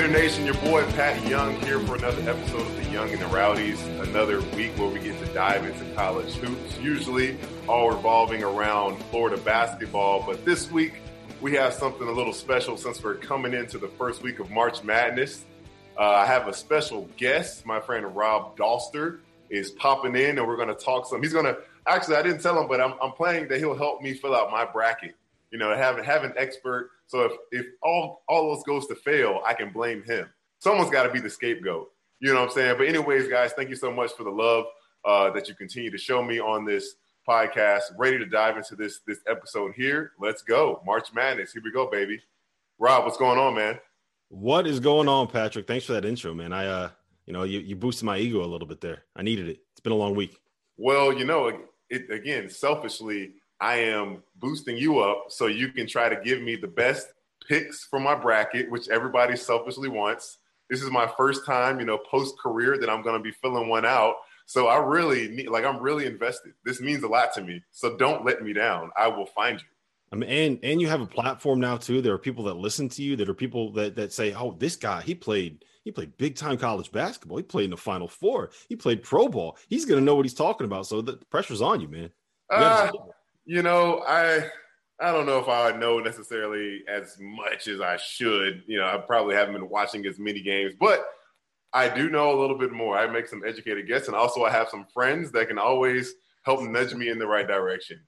Gator Nation, your boy Pat Young here for another episode of The Young and the Rowdies. Another week where we get to dive into college hoops, usually all revolving around Florida basketball. But this week, we have something a little special since we're coming into the first week of March Madness. Uh, I have a special guest. My friend Rob Dauster is popping in, and we're going to talk some. He's going to actually, I didn't tell him, but I'm, I'm planning that he'll help me fill out my bracket. You know, have have an expert. So if if all all else goes to fail, I can blame him. Someone's got to be the scapegoat. You know what I'm saying? But anyways, guys, thank you so much for the love uh, that you continue to show me on this podcast. Ready to dive into this this episode here. Let's go. March Madness. Here we go, baby. Rob, what's going on, man? What is going on, Patric? Thanks for that intro, man. I uh you know, you, you boosted my ego a little bit there. I needed it. It's been a long week. Well, you know, it, again, selfishly, I am boosting you up so you can try to give me the best picks for my bracket, which everybody selfishly wants. This is my first time, you know, post career that I'm going to be filling one out. So I really need, like, I'm really invested. This means a lot to me. So don't let me down. I will find you. I mean, and and you have a platform now too. There are people that listen to you. That are people that that say, "Oh, this guy, he played, he played big time college basketball. He played in the Final Four. He played pro ball. He's gonna know what he's talking about." So the pressure's on you, man. You uh, you know, I I don't know if I know necessarily as much as I should. You know, I probably haven't been watching as many games, but I do know a little bit more. I make some educated guesses, and also I have some friends that can always help nudge me in the right direction.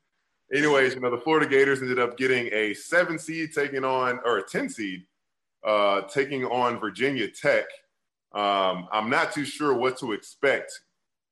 Anyways, you know, the Florida Gators ended up getting a seven seed taking on, or a 10 seed uh, taking on Virginia Tech. Um, I'm not too sure what to expect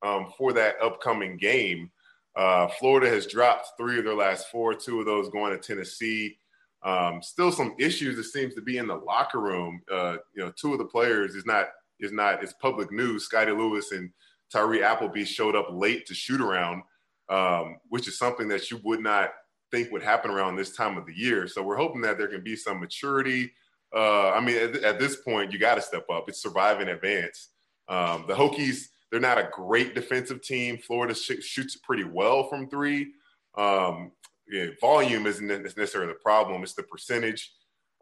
um, for that upcoming game. Uh, Florida has dropped three of their last four, two of those going to Tennessee. Um, still some issues it seems to be in the locker room. Uh, you know, two of the players is not is not it's public news. Scottie Lewis and Tyree Appleby showed up late to shoot around, um, which is something that you would not think would happen around this time of the year. So we're hoping that there can be some maturity. Uh, I mean, at, at, this point, you got to step up. It's survive in advance. Um, the Hokies they're not a great defensive team. Florida sh- shoots pretty well from three. Um, yeah, volume isn't necessarily the problem; it's the percentage.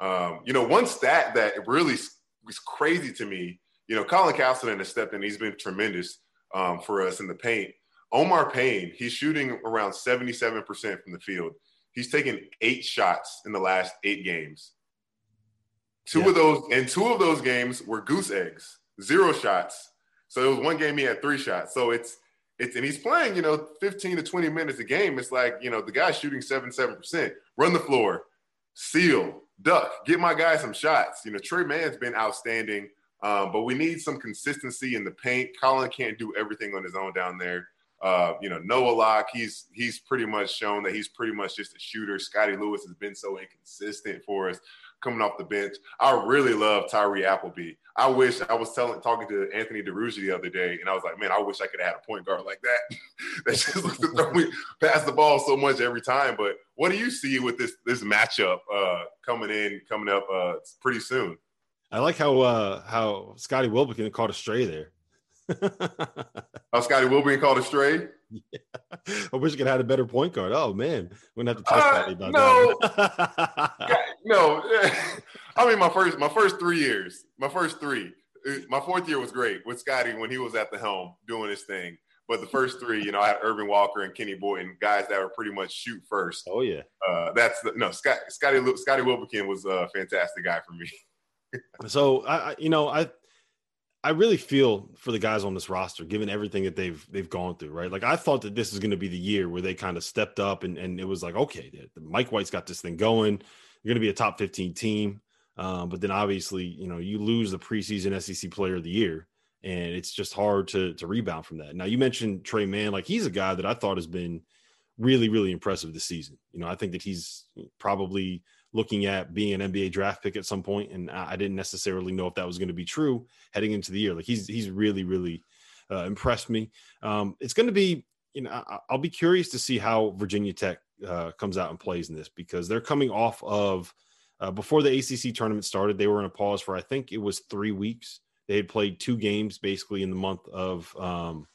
Um, you know, one stat that really was crazy to me. You know, Colin Castleton has stepped in; he's been tremendous um, for us in the paint. Omar Payne, he's shooting around 77% from the field. He's taken eight shots in the last eight games. Two yeah. of those, and two of those games were goose eggs, zero shots so it was one game he had three shots. So it's it's and he's playing, you know, 15 to 20 minutes a game. It's like, you know, the guy's shooting seven, seven percent, Run the floor, seal, duck, get my guy some shots. You know, Tre Mann's been outstanding. Um, but we need some consistency in the paint. Colin can't do everything on his own down there. Uh, you know, Noah Locke, he's he's pretty much shown that he's pretty much just a shooter. Scottie Lewis has been so inconsistent for us coming off the bench. I really love Tyree Appleby. I wish I was telling talking to Anthony Duruji the other day, and I was like, man, I wish I could have had a point guard like that. that just looks to throw me pass the ball so much every time. But what do you see with this this matchup uh, coming in coming up uh, pretty soon? I like how uh, how Scottie Wilbekin caught a stray there. how Scottie Wilbekin called a stray? Yeah. I wish I could have had a better point guard. Oh man, we're gonna have to test uh, about no. that. No, I mean my first my first three years, my first three, uh, my fourth year was great with Scotty when he was at the helm doing his thing. But the first three, you know, I had Erving Walker and Kenny Boynton, guys that were pretty much shoot first. Oh yeah, uh, that's the, no Scott, Scotty Scottie Wilbekin was a fantastic guy for me. so I, you know, I I really feel for the guys on this roster, given everything that they've they've gone through, right? Like I thought that this is going to be the year where they kind of stepped up and and it was like, okay, Mike White's got this thing going. You're going to be a top 15 team, um, but then obviously, you know, you lose the preseason SEC Player of the Year, and it's just hard to to rebound from that. Now you mentioned Tre Mann, like he's a guy that I thought has been really really impressive this season. You know, I think that he's probably looking at being an NBA draft pick at some point, and I didn't necessarily know if that was going to be true heading into the year. Like he's he's really really uh, impressed me. Um, it's going to be you know I, will be curious to see how Virginia Tech uh, comes out and plays in this because they're coming off of uh, before the ACC tournament started. They were in a pause for I think it was three weeks. They had played two games basically in the month of um,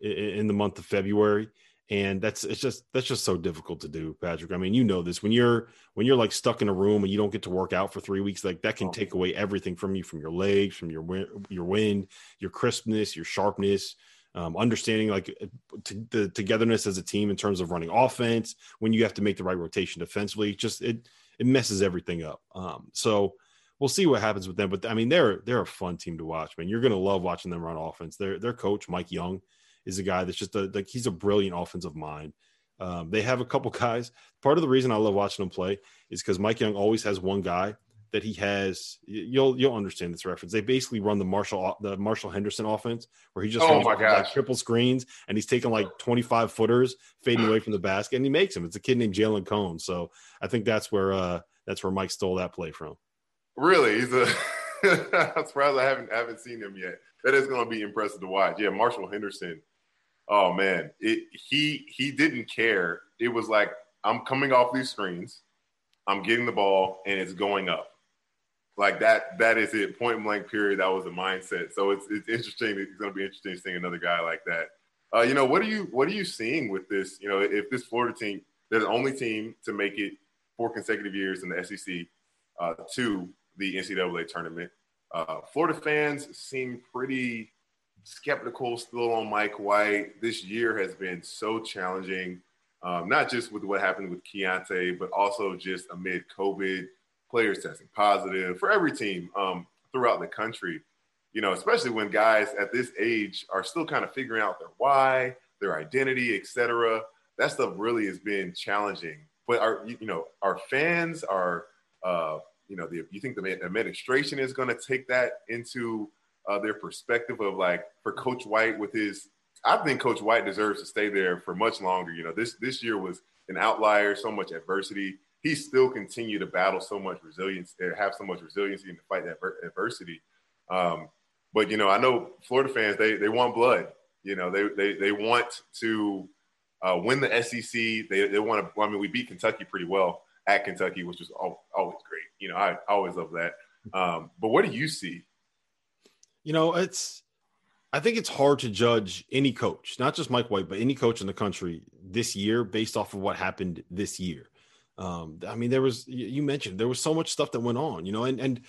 in the month of February and that's it's just that's just so difficult to do patric i mean you know this when you're when you're like stuck in a room and you don't get to work out for three weeks like that can take away everything from you from your legs from your your wind your crispness your sharpness um, understanding like uh, t- the togetherness as a team in terms of running offense when you have to make the right rotation defensively just it it messes everything up um, so we'll see what happens with them but i mean they're they're a fun team to watch man you're gonna love watching them run offense their their coach mike young is a guy that's just a like he's a brilliant offensive mind. Um, they have a couple guys. Part of the reason I love watching them play is because Mike Young always has one guy that he has. You'll you'll understand this reference. They basically run the Marshall the Marshall Henderson offense, where he just oh my gosh. Like triple screens and he's taking like twenty five footers fading away from the basket, and he makes them. It's a kid named Jalen Cone. So I think that's where uh that's where Mike stole that play from. Really, he's a. I'm surprised I haven't haven't seen him yet. That is going to be impressive to watch. Yeah, Marshall Henderson oh man, it, he he didn't care. It was like I'm coming off these screens, I'm getting the ball, and it's going up. Like that, that is it. Point blank. Period. That was the mindset. So it's it's interesting. It's going to be interesting seeing another guy like that. Uh, you know, what are you what are you seeing with this? You know, if this Florida team, they're the only team to make it four consecutive years in the SEC uh, to the NCAA tournament. Uh, Florida fans seem pretty skeptical still on Mike White. This year has been so challenging, um, not just with what happened with Keyontae, but also just amid COVID, players testing positive for every team um, throughout the country. You know, especially when guys at this age are still kind of figuring out their why, their identity, etc. That stuff really has been challenging. But our, you know, our fans are, uh, you know, the, you think the administration is going to take that into uh, their perspective of like for Coach White with his. I think Coach White deserves to stay there for much longer. You know, this this year was an outlier, so much adversity. He still continued to battle so much resilience, and have so much resiliency and to fight that adversity. Um, but you know, I know Florida fans they they want blood. You know, they they they want to uh, win the SEC. They they want to. I mean, we beat Kentucky pretty well at Kentucky, which was always great. You know, I always love that. Um, but what do you see you know, it's I think it's hard to judge any coach, not just Mike White, but any coach in the country this year based off of what happened this year. Um, I mean, there was you mentioned there was so much stuff that went on, you know, and and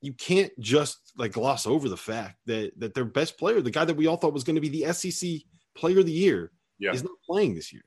you can't just like gloss over the fact that that their best player, the guy that we all thought was going to be the SEC Player of the Year, yeah. is not playing this year.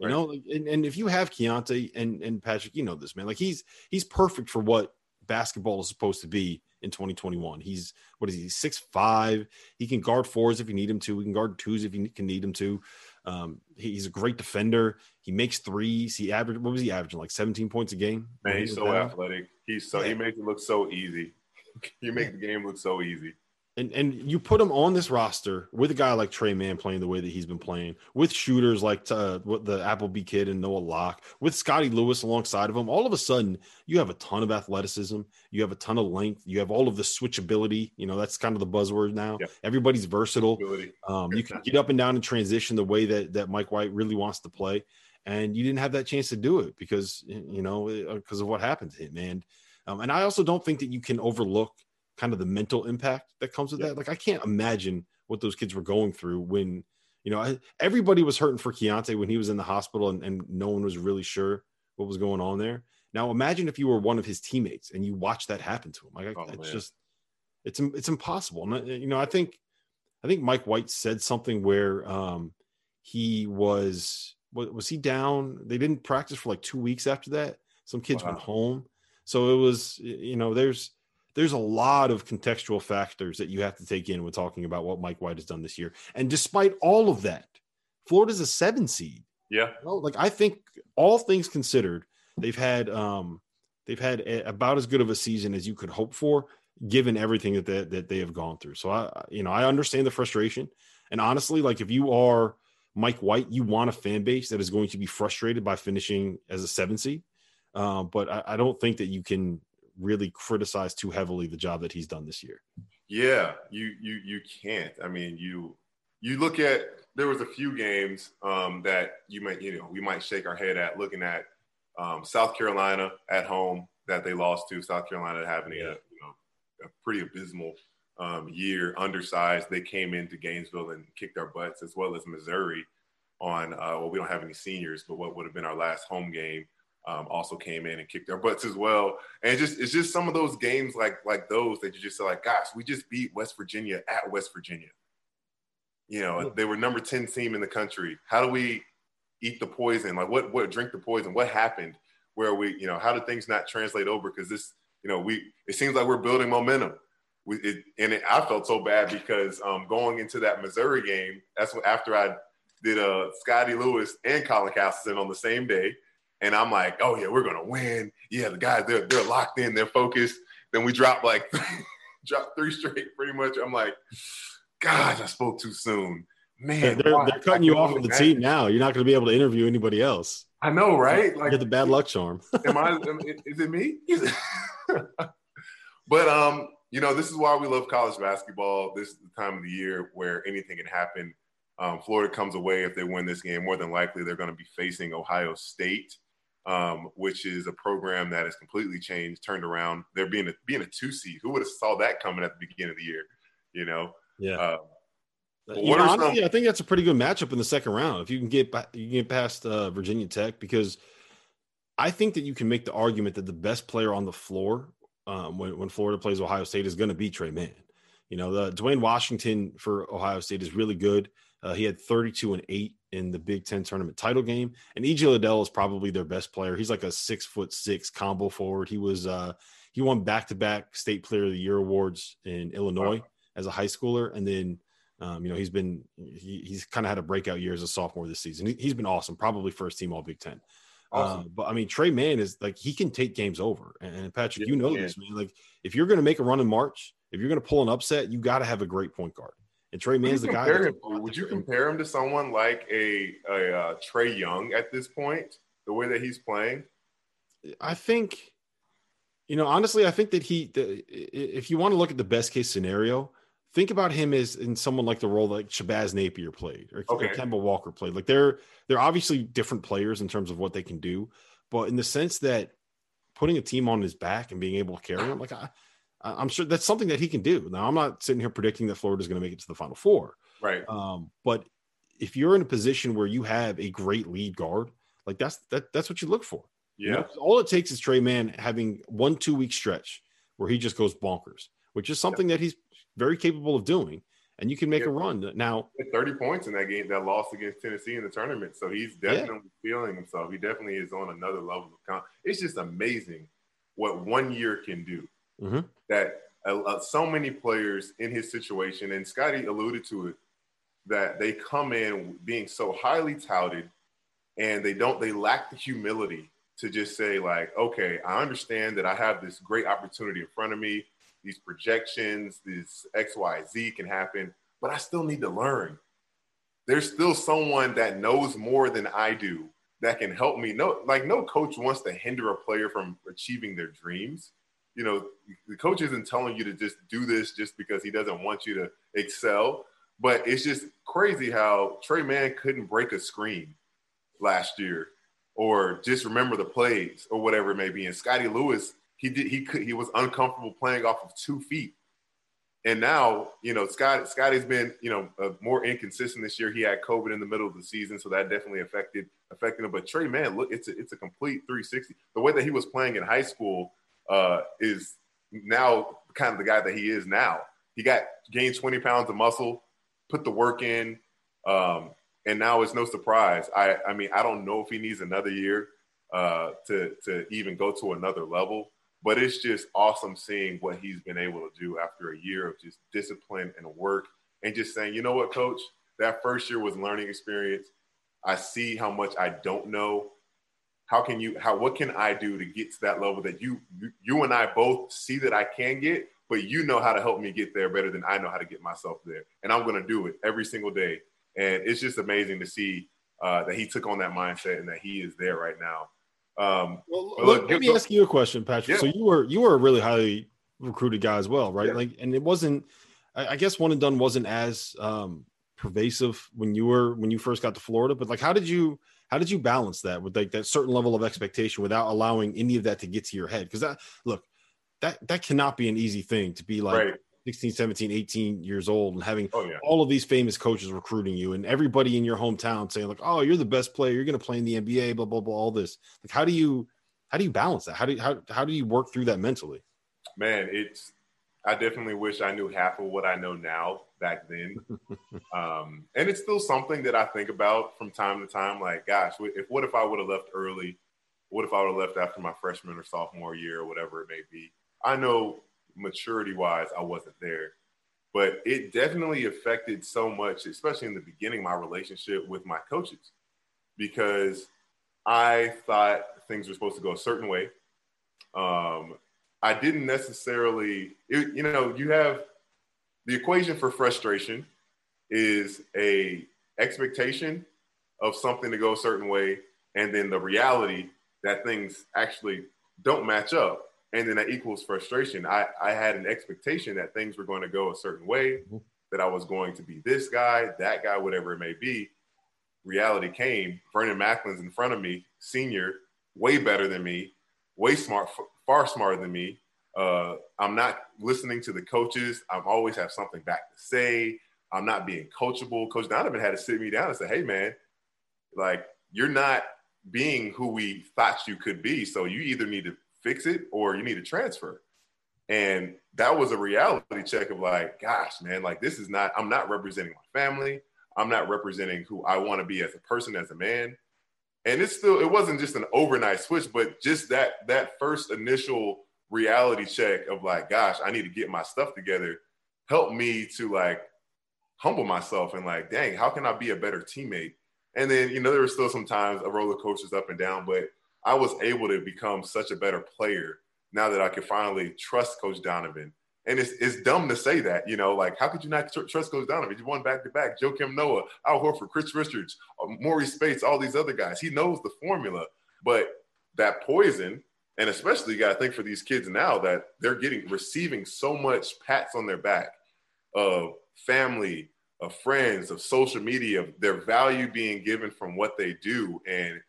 Right. You know, and, and if you have Keyontae and and Patric, you know this man, like he's he's perfect for what basketball is supposed to be in 2021. He's what is he? Six five. He can guard fours if you need him to. He can guard twos if you can need him to. Um, he's a great defender. He makes threes. He averaged what was he averaging like 17 points a game? Man, he's so athletic. He's so yeah. he makes it look so easy. he makes the game look so easy and and you put him on this roster with a guy like Tre Mann playing the way that he's been playing, with shooters like uh, the Appleby kid and Noah Locke, with Scottie Lewis alongside of him. All of a sudden, you have a ton of athleticism, you have a ton of length, you have all of the switchability. You know that's kind of the buzzword now. Yep. Everybody's versatile. Um, you can get up and down and transition the way that that Mike White really wants to play, and you didn't have that chance to do it because you know because of what happened to him. And um, and I also don't think that you can overlook kind of the mental impact that comes with yeah. that. Like I can't imagine what those kids were going through when, you know, I, everybody was hurting for Keyontae when he was in the hospital and, and no one was really sure what was going on there. Now imagine if you were one of his teammates and you watched that happen to him. Like oh, it's man. just, it's it's impossible. And you know, I think, I think Mike White said something where um, he was was he down? They didn't practice for like two weeks after that. Some kids wow. went home, so it was you know there's there's a lot of contextual factors that you have to take in when talking about what Mike White has done this year. And despite all of that, Florida's a seven seed. Yeah. You know, like I think all things considered, they've had um they've had a, about as good of a season as you could hope for given everything that they, that they have gone through. So I you know, I understand the frustration. And honestly, like if you are Mike White, you want a fan base that is going to be frustrated by finishing as a seven seed. Uh, but I, I, don't think that you can really criticize too heavily the job that he's done this year. Yeah, you you you can't. I mean, you you look at there was a few games um, that you might you know we might shake our head at looking at um, South Carolina at home that they lost to South Carolina having a you know a pretty abysmal um, year, undersized. They came into Gainesville and kicked our butts as well as Missouri. on, uh, well, we don't have any seniors, but what would have been our last home game um, also came in and kicked their butts as well. And just it's just some of those games like like those that you just say like, gosh, we just beat West Virginia at West Virginia. You know, they were number 10 team in the country. How do we eat the poison? Like what what drink the poison? What happened? Where we, you know, how did things not translate over? Because this, you know, we it seems like we're building momentum. We, it, and it, I felt so bad because um, going into that Missouri game, that's what after I did uh, Scottie Lewis and Colin Castleton on the same day and I'm like, oh yeah, we're gonna win. Yeah, the guys they're they're locked in, they're focused. Then we drop like drop three straight, pretty much. I'm like, gosh, I spoke too soon. Man, they're, they're cutting you off of the team now. You're not going to be able to interview anybody else. I know, right? Like get the bad luck charm. am I? Is it me? but um, you know, this is why we love college basketball. This is the time of the year where anything can happen. Um, Florida comes away if they win this game. More than likely, they're going to be facing Ohio State um, which is a program that has completely changed, turned around. They're being a, being a two seed. Who would have saw that coming at the beginning of the year? You know. Yeah. Uh, you know, honestly, some- I think that's a pretty good matchup in the second round. If you can get you can get past uh, Virginia Tech, because I think that you can make the argument that the best player on the floor um, when, when Florida plays Ohio State is going to be Tre Mann. You know, the Duane Washington for Ohio State is really good. Uh, he had 32 and eight in the Big Ten tournament title game. And EJ Liddell is probably their best player. He's like a six foot six combo forward. He was uh he won back to back state player of the year awards in Illinois wow. as a high schooler. And then um, you know, he's been he, he's kind of had a breakout year as a sophomore this season. He, has been awesome, probably first team all Big Ten. Awesome. Uh, but I mean, Tre Mann is like he can take games over. And, and Patric, yeah, you know this, man. Like if you're going to make a run in March, if you're going to pull an upset, you got to have a great point guard. And Tre Mann's the guy. Him, would you compare him to someone like a, a uh, Trae Young at this point, the way that he's playing? I think, you know, honestly, I think that he, the, if you want to look at the best case scenario, think about him as in someone like the role like Shabazz Napier played or, okay. Kemba Walker played. Like they're they're obviously different players in terms of what they can do, but in the sense that putting a team on his back and being able to carry him, like I I'm sure that's something that he can do. Now, I'm not sitting here predicting that Florida is going to make it to the Final Four, right? Um, but if you're in a position where you have a great lead guard, like that's that that's what you look for. Yeah. You know, all it takes is Tre Mann having one two week stretch where he just goes bonkers, which is something yeah. that he's very capable of doing, and you can make yeah. a run. Now, 30 points in that game that lost against Tennessee in the tournament, so he's definitely yeah. feeling himself. He definitely is on another level of count. It's just amazing what one year can do mm-hmm. that uh, uh, so many players in his situation, and Scotty alluded to it, that they come in being so highly touted, and they don't they lack the humility to just say like, okay, I understand that I have this great opportunity in front of me. These projections, this X, Y, Z can happen, but I still need to learn. There's still someone that knows more than I do that can help me. No, like no coach wants to hinder a player from achieving their dreams you know, the coach isn't telling you to just do this just because he doesn't want you to excel. But it's just crazy how Tre Mann couldn't break a screen last year or just remember the plays or whatever it may be. And Scottie Lewis, he did he could he was uncomfortable playing off of two feet. And now, you know, Scott Scotty's been, you know, uh, more inconsistent this year. He had COVID in the middle of the season, so that definitely affected affected him. But Tre, Mann, look, it's a, it's a complete 360. The way that he was playing in high school uh, is now kind of the guy that he is now. He got gained 20 pounds of muscle, put the work in, um, and now it's no surprise. I, I mean, I don't know if he needs another year uh, to to even go to another level, but it's just awesome seeing what he's been able to do after a year of just discipline and work, and just saying, you know what, coach, that first year was learning experience. I see how much I don't know, how can you how what can i do to get to that level that you you and i both see that i can get but you know how to help me get there better than i know how to get myself there. And i'm going to do it every single day. And it's just amazing to see uh, that he took on that mindset and that he is there right now. Um, well, look, let me ask you a question patric. Yeah. so you were you were a really highly recruited guy as well right? Yeah. like and it wasn't I, I guess one and done wasn't as um, pervasive when you were when you first got to florida but like how did you how did you balance that with like that certain level of expectation without allowing any of that to get to your head? Because that look, that that cannot be an easy thing to be like right. 16, 17, 18 years old and having Oh yeah. all of these famous coaches recruiting you and everybody in your hometown saying like, "Oh, you're the best player. You're going to play in the NBA." Blah blah blah. All this. Like, how do you how do you balance that? How do you, how how do you work through that mentally? Man, it's I definitely wish I knew half of what I know now back then. um, and it's still something that I think about from time to time. Like, gosh, if what if I would have left early? What if I would have left after my freshman or sophomore year or whatever it may be? I know maturity wise, I wasn't there, but it definitely affected so much, especially in the beginning, my relationship with my coaches, because I thought things were supposed to go a certain way. Um, I didn't necessarily, it, you know, you have the equation for frustration is a expectation of something to go a certain way, and then the reality that things actually don't match up and then that equals frustration. I, I had an expectation that things were going to go a certain way, mm-hmm. that I was going to be this guy, that guy, whatever it may be. Reality came. Vernon Macklin's in front of me, senior, way better than me, way smart, far smarter than me. Uh, I'm not listening to the coaches. I've always have something back to say. I'm not being coachable. Coach Donovan had to sit me down and say, "Hey, man, like you're not being who we thought you could be. So you either need to fix it or you need to transfer. And that was a reality check of like, gosh, man, like this is not, I'm not representing my family. I'm not representing who I want to be as a person, as a man. And it's still, it wasn't just an overnight switch, but just that that first initial reality check of like, gosh, I need to get my stuff together, helped me to like humble myself and like, dang, how can I be a better teammate? And then, you know, there were still some times a roller coasters up and down, but I was able to become such a better player now that I could finally trust Coach Donovan. And it's, it's dumb to say that, you know, like, how could you not tr- trust Coach Donovan? You won back to back. Joakim Noah, Al Horford, Chris Richards, uh, Marreese Speights, all these other guys. He knows the formula. But that poison, and especially you got to think for these kids now that they're getting receiving so much pats on their back of family, of friends, of social media, of their value being given from what they do. And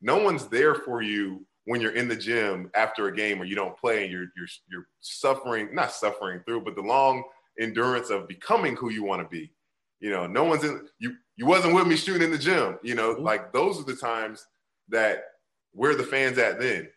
no one's there for you when you're in the gym after a game or you don't play and you're you're you're suffering not suffering through but the long endurance of becoming who you want to be. You know no one's in you you wasn't with me shooting in the gym you know? Mm-hmm. like those are the times that where the fans at then?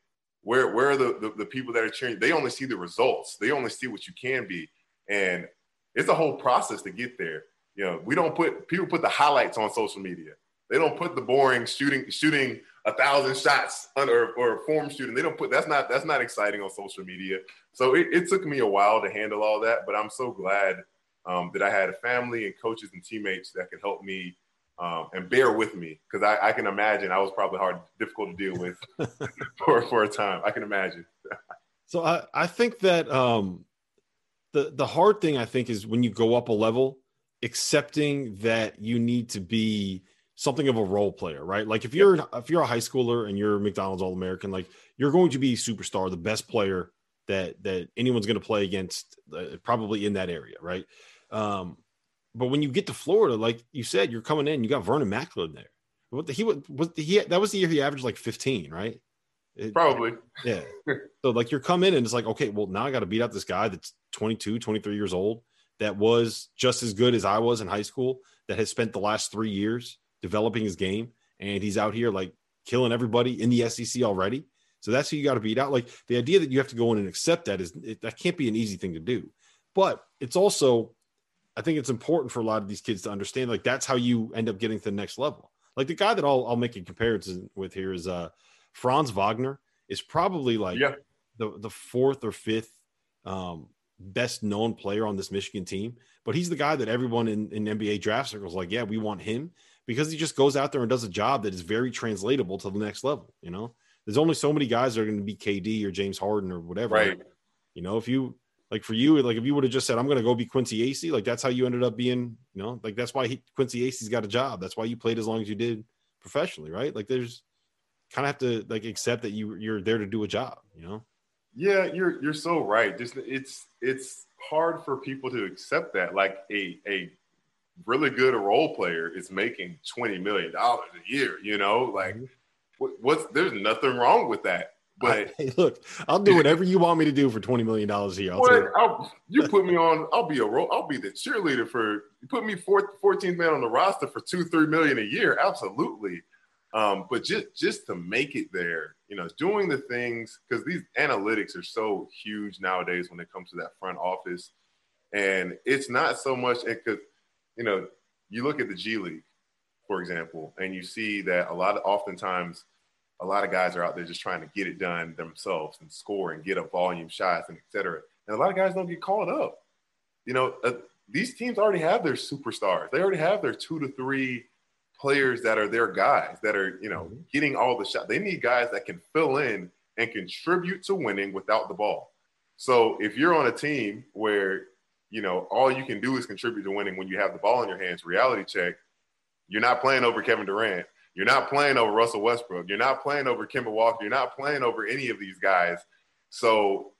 Where where are the, the, the people that are cheering? They only see the results. They only see what you can be. And it's a whole process to get there. You know we don't put people put the highlights on social media. They don't put the boring shooting shooting a thousand shots under or form shooting. They don't put that's not that's not exciting on social media. So it, it took me a while to handle all that, but I'm so glad um, that I had a family and coaches and teammates that could help me um, and bear with me because I, I, can imagine I was probably hard, difficult to deal with for for a time. I can imagine. so I I think that um, the the hard thing I think is when you go up a level, accepting that you need to be something of a role player, right? Like if you're if you're a high schooler and you're McDonald's All American, like you're going to be a superstar, the best player that that anyone's going to play against, uh, probably in that area, right? Um, but when you get to Florida, like you said, you're coming in, you got Vernon Macklin there. What the, he was he that was the year he averaged like 15, right? It, Probably. Yeah. so like you're coming in and it's like, okay, well now I got to beat out this guy that's 22, 23 years old that was just as good as I was in high school that has spent the last 3 years developing his game, and he's out here like killing everybody in the SEC already. So that's who you got to beat out. Like the idea that you have to go in and accept that is it, that can't be an easy thing to do. But it's also, I think it's important for a lot of these kids to understand like that's how you end up getting to the next level. Like the guy that I'll I'll make a comparison with here is uh Franz Wagner is probably like yeah. the the fourth or fifth um, best known player on this Michigan team, but he's the guy that everyone in, in NBA draft circles like, yeah, we want him because he just goes out there and does a job that is very translatable to the next level. You know, there's only so many guys that are going to be KD or James Harden or whatever. Right. You know, if you like for you, like if you would have just said, I'm going to go be Quincy Acy, like that's how you ended up being, you know, like that's why he, Quincy Acy's got a job. That's why you played as long as you did professionally, right? Like there's kind of have to like accept that you you're there to do a job, you know? Yeah, you're you're so right. Just it's it's hard for people to accept that. Like a a really good role player is making twenty million dollars a year. You know, like mm-hmm. what's there's nothing wrong with that. But hey, look, I'll do whatever you want me to do for twenty million dollars a year. I'll what? I'll, you put me on. I'll be a role. I'll be the cheerleader for. You put me 14th man on the roster for two, three million a year. Absolutely. Um, but just just to make it there, you know, doing the things because these analytics are so huge nowadays when it comes to that front office, and it's not so much because you know you look at the G League, for example, and you see that a lot of oftentimes a lot of guys are out there just trying to get it done themselves and score and get a volume shots and et cetera. And a lot of guys don't get called up. You know, uh, these teams already have their superstars. They already have their two to three players that are their guys that are, you know, mm-hmm. getting all the shots. They need guys that can fill in and contribute to winning without the ball. So if you're on a team where, you know, all you can do is contribute to winning when you have the ball in your hands, reality check, you're not playing over Kevin Durant. You're not playing over Russell Westbrook. You're not playing over Kemba Walker. You're not playing over any of these guys. So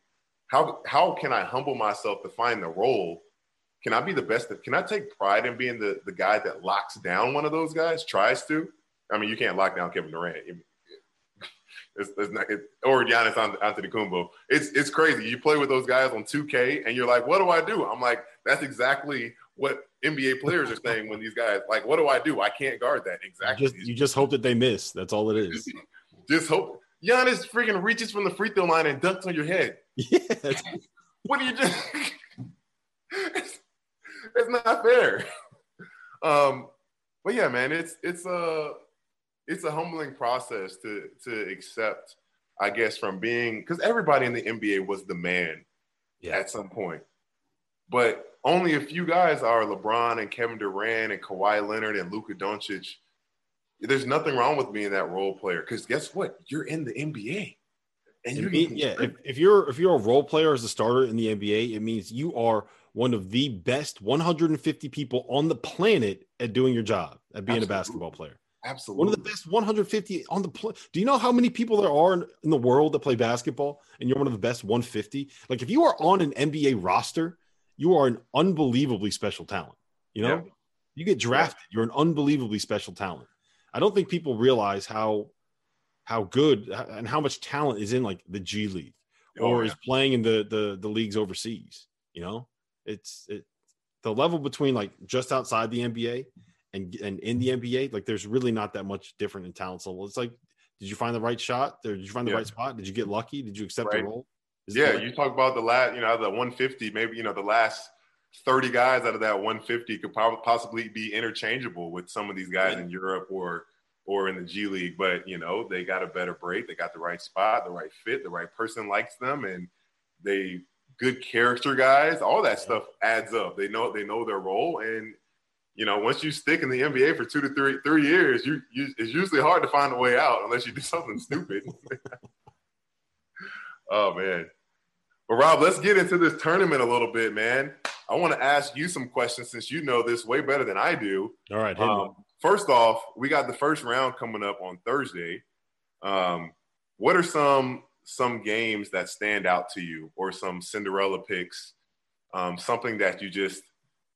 how how can I humble myself to find the role can I be the best? Can I take pride in being the, the guy that locks down one of those guys? Tries to. I mean, you can't lock down Kevin Durant. It's, it's not, it, or Giannis Antetokounmpo. It's it's crazy. You play with those guys on 2K, and you're like, "What do I do?" I'm like, "That's exactly what NBA players are saying when these guys like, what do I do? I can't guard that exactly." You just, you just hope that they miss. That's all it is. just hope Giannis freaking reaches from the free throw line and dunks on your head. Yeah. what do you do? it's not fair. Um, but yeah, man, it's it's a it's a humbling process to to accept, I guess, from being because everybody in the NBA was the man yeah. at some point, but only a few guys are LeBron and Kevin Durant and Kawhi Leonard and Luka Doncic. There's nothing wrong with being that role player because guess what? You're in the NBA. And you yeah, if, if, you're if you're a role player as a starter in the NBA, it means you are one of the best 150 people on the planet at doing your job, at being Absolutely. a basketball player. Absolutely. One of the best 150 on the planet. Do you know how many people there are in the world that play basketball and you're one of the best 150? Like if you are on an NBA roster, you are an unbelievably special talent. You know, yeah. you get drafted, you're an unbelievably special talent. I don't think people realize how how good and how much talent is in like the G League oh, or yeah. is playing in the the the leagues overseas, you know? it's it, the level between like just outside the NBA and and in the NBA, like there's really not that much different in talent level. It's like, did you find the right shot? Or did you find the yeah. right spot? Did you get lucky? Did you accept right. the role? Is yeah, you talk about the last, you know, the 150, maybe you know the last 30 guys out of that 150 could possibly be interchangeable with some of these guys in Europe or or in the G League, but you know they got a better break, they got the right spot, the right fit, the right person likes them, and they good character guys, all that stuff adds up. They know they know their role, and you know once you stick in the NBA for two to three three years, you, you it's usually hard to find a way out unless you do something stupid. oh man. But Rob, let's get into this tournament a little bit, man. I want to ask you some questions since you know this way better than I do. All right. Um, first off, we got the first round coming up on Thursday. Um, what are some some games that stand out to you or some Cinderella picks, um, something that you just,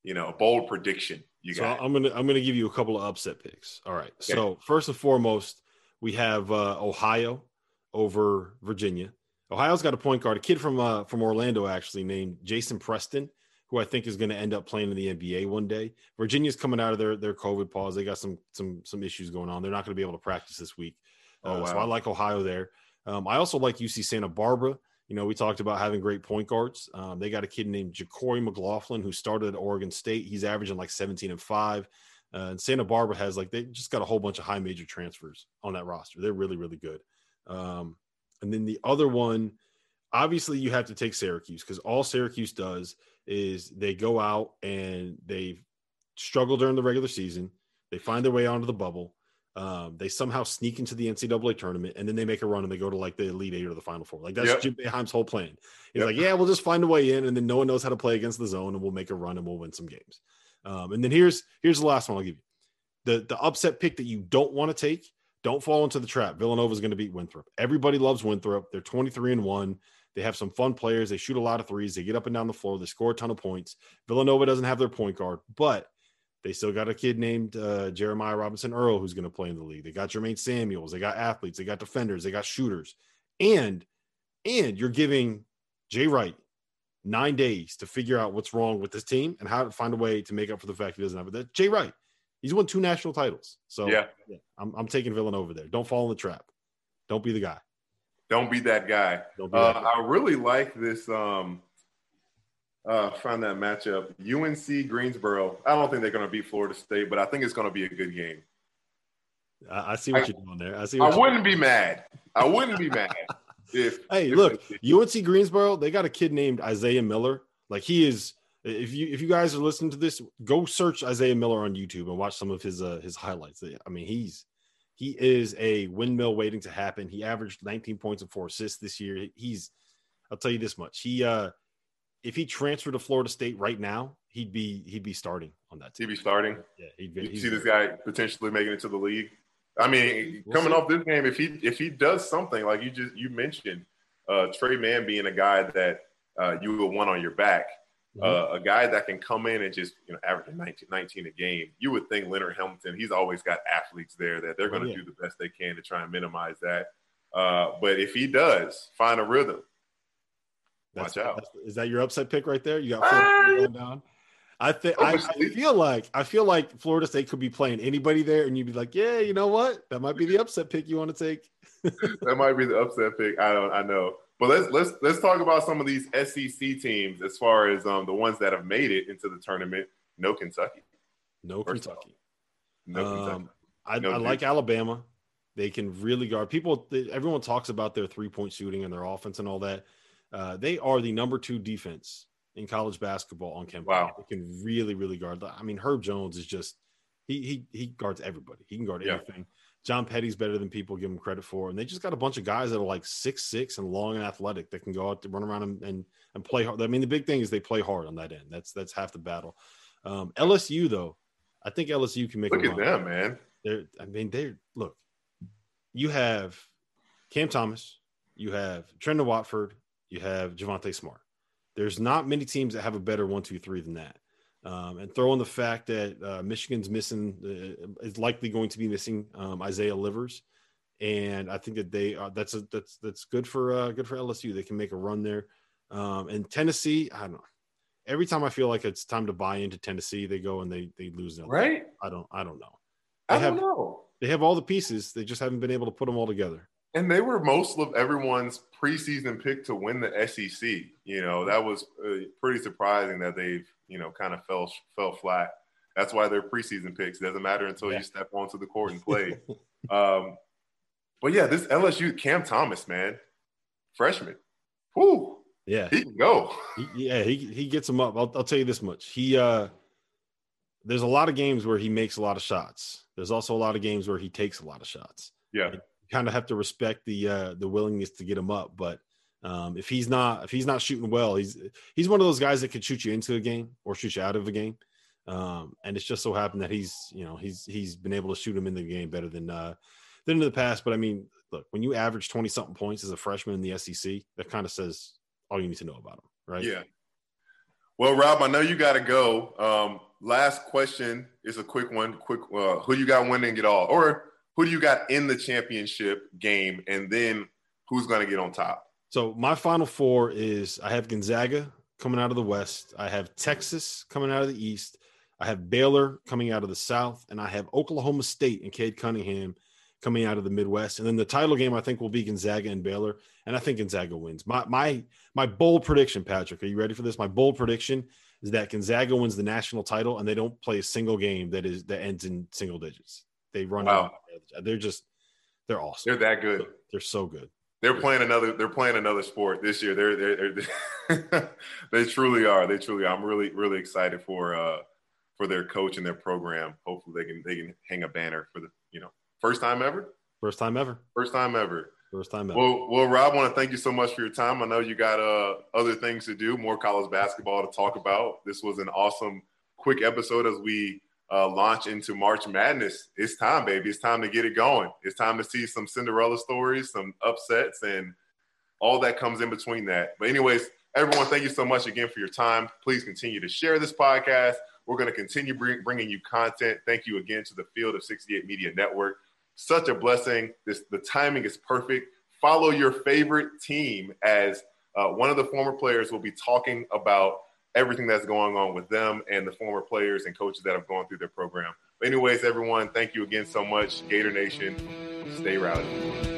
you know, a bold prediction you so got. I'm gonna I'm gonna give you a couple of upset picks. All right. Okay. So first and foremost, we have uh, Ohio over Virginia. Ohio's got a point guard, a kid from uh, from Orlando actually named Jason Preston, who I think is going to end up playing in the NBA one day. Virginia's coming out of their their COVID pause. They got some some some issues going on. They're not going to be able to practice this week. Oh, uh, wow. So I like Ohio there. Um, I also like UC Santa Barbara. You know, we talked about having great point guards. Um, they got a kid named JaQuori McLaughlin who started at Oregon State. He's averaging like 17 and five. Uh, and Santa Barbara has like they just got a whole bunch of high major transfers on that roster. They're really really good. Um, and then the other one, obviously, you have to take Syracuse because all Syracuse does is they go out and they struggle during the regular season. They find their way onto the bubble. Um, they somehow sneak into the NCAA tournament and then they make a run and they go to like the Elite Eight or the Final Four. Like that's yep. Jim Boeheim's whole plan. He's yep. like, yeah, we'll just find a way in, and then no one knows how to play against the zone, and we'll make a run and we'll win some games. Um, and then here's here's the last one I'll give you. The the upset pick that you don't want to take. Don't fall into the trap. Villanova is going to beat Winthrop. Everybody loves Winthrop. They're 23 and one. They have some fun players. They shoot a lot of threes. They get up and down the floor. They score a ton of points. Villanova doesn't have their point guard, but they still got a kid named uh, Jeremiah Robinson Earl who's going to play in the league. They got Jermaine Samuels. They got athletes. They got defenders. They got shooters. and and you're giving Jay Wright nine days to figure out what's wrong with this team and how to find a way to make up for the fact he doesn't have it. That Jay Wright, he's won two national titles. So yeah, yeah I'm, I'm taking Villanova there. Don't fall in the trap. Don't be the guy. Don't be that guy. Be uh, that guy. I really like this. Um, uh, find that matchup. UNC Greensboro. I don't think they're going to beat Florida State, but I think it's going to be a good game. I, I see what I, you're doing there. I see. I wouldn't be mad. I wouldn't be mad if. Hey, if look, UNC Greensboro. They got a kid named Isaiah Miller. Like he is. If you if you guys are listening to this, go search Isaiah Miller on YouTube and watch some of his uh, his highlights. I mean, he's he is a windmill waiting to happen. He averaged 19 points and four assists this year. He's I'll tell you this much. He uh if he transferred to Florida State right now, he'd be he'd be starting on that team. He'd be starting. Yeah, he'd be, you see this guy potentially making it to the league. I mean, we'll coming see. off this game, if he if he does something like you just you mentioned, uh, Tre Mann being a guy that uh, you would want on your back, mm-hmm. uh, a guy that can come in and just you know average 19, 19 a game. You would think Leonard Hamilton, he's always got athletes there that they're going to oh, yeah. do the best they can to try and minimize that. Uh, but if he does find a rhythm, that's, watch out. Is that your upset pick right there? You got four going down. I think I, I, feel like I feel like Florida State could be playing anybody there, and you'd be like, yeah, you know what? That might be the upset pick you want to take. that might be the upset pick. I don't. I know. But let's let's let's talk about some of these SEC teams as far as um, the ones that have made it into the tournament. No Kentucky. No Kentucky. No um, Kentucky. I, no I like Alabama. They can really guard people. They, everyone talks about their three point shooting and their offense and all that. Uh, they are the number two defense in college basketball on campus. Wow. They can really, really guard. I mean, Herb Jones is just he he he guards everybody. He can guard yeah. anything. John Petty's better than people give him credit for, and they just got a bunch of guys that are like six six and long and athletic that can go out to run around and, and, and play hard. I mean, the big thing is they play hard on that end. That's that's half the battle. Um, LSU though, I think LSU can make. Look at them, man. They're I mean they're look. You have Cam Thomas, you have Trendon Watford, you have Javonte Smart. There's not many teams that have a better one, two, three than that. Um, and throw in the fact that uh, Michigan's missing uh, is likely going to be missing um, Isaiah Livers, and I think that they are, that's a, that's that's good for uh, good for LSU. They can make a run there. Um, and Tennessee, I don't know. Every time I feel like it's time to buy into Tennessee, they go and they they lose them. Right? I don't I don't know. They I don't have, know. They have all the pieces. They just haven't been able to put them all together. And they were most of everyone's preseason pick to win the SEC. You know, that was uh, pretty surprising that they've, you know, kind of fell fell flat. That's why they're preseason picks. It doesn't matter until yeah. you step onto the court and play. um, but yeah, this LSU Cam Thomas, man, freshman. Whoo. Yeah. He can go. He, yeah, he he gets them up. I'll, I'll tell you this much. He uh there's a lot of games where he makes a lot of shots. There's also a lot of games where he takes a lot of shots. Yeah kind of have to respect the uh, the willingness to get him up. But um, if he's not if he's not shooting well, he's he's one of those guys that could shoot you into a game or shoot you out of a game. Um, and it's just so happened that he's you know he's he's been able to shoot him in the game better than uh, than in the past. But I mean, look, when you average twenty something points as a freshman in the SEC, that kind of says all you need to know about him, right? Yeah. Well, Rob, I know you got to go. Um, last question is a quick one. Quick, uh, who you got winning it all, or who do you got in the championship game, and then who's going to get on top? So my final four is I have Gonzaga coming out of the West, I have Texas coming out of the East, I have Baylor coming out of the South, and I have Oklahoma State and Cade Cunningham coming out of the Midwest. And then the title game I think will be Gonzaga and Baylor, and I think Gonzaga wins. My my my bold prediction, Patric. Are you ready for this? My bold prediction is that Gonzaga wins the national title, and they don't play a single game that is that ends in single digits. They run wow. out. They're just they're awesome. They're that good. They're so good. They're playing another. They're playing another sport this year. They're they're, they're they truly are. They truly. Are. I'm really really excited for uh for their coach and their program. Hopefully they can they can hang a banner for the you know first time ever. First time ever. First time ever. First time ever. Well, well, Rob, I want to thank you so much for your time. I know you got uh other things to do, more college basketball to talk about. This was an awesome quick episode as we uh, launch into March Madness, it's time, baby. It's time to get it going. It's time to see some Cinderella stories, some upsets, and all that comes in between that. But, anyways, everyone, thank you so much again for your time. Please continue to share this podcast. We're going to continue bring, bringing you content. Thank you again to the Field of 68 Media Network. Such a blessing. This the timing is perfect. follow your favorite team as uh, one of the former players will be talking about everything that's going on with them and the former players and coaches that have gone through their program. But anyways, everyone, thank you again so much. Gator Nation, stay rowdy.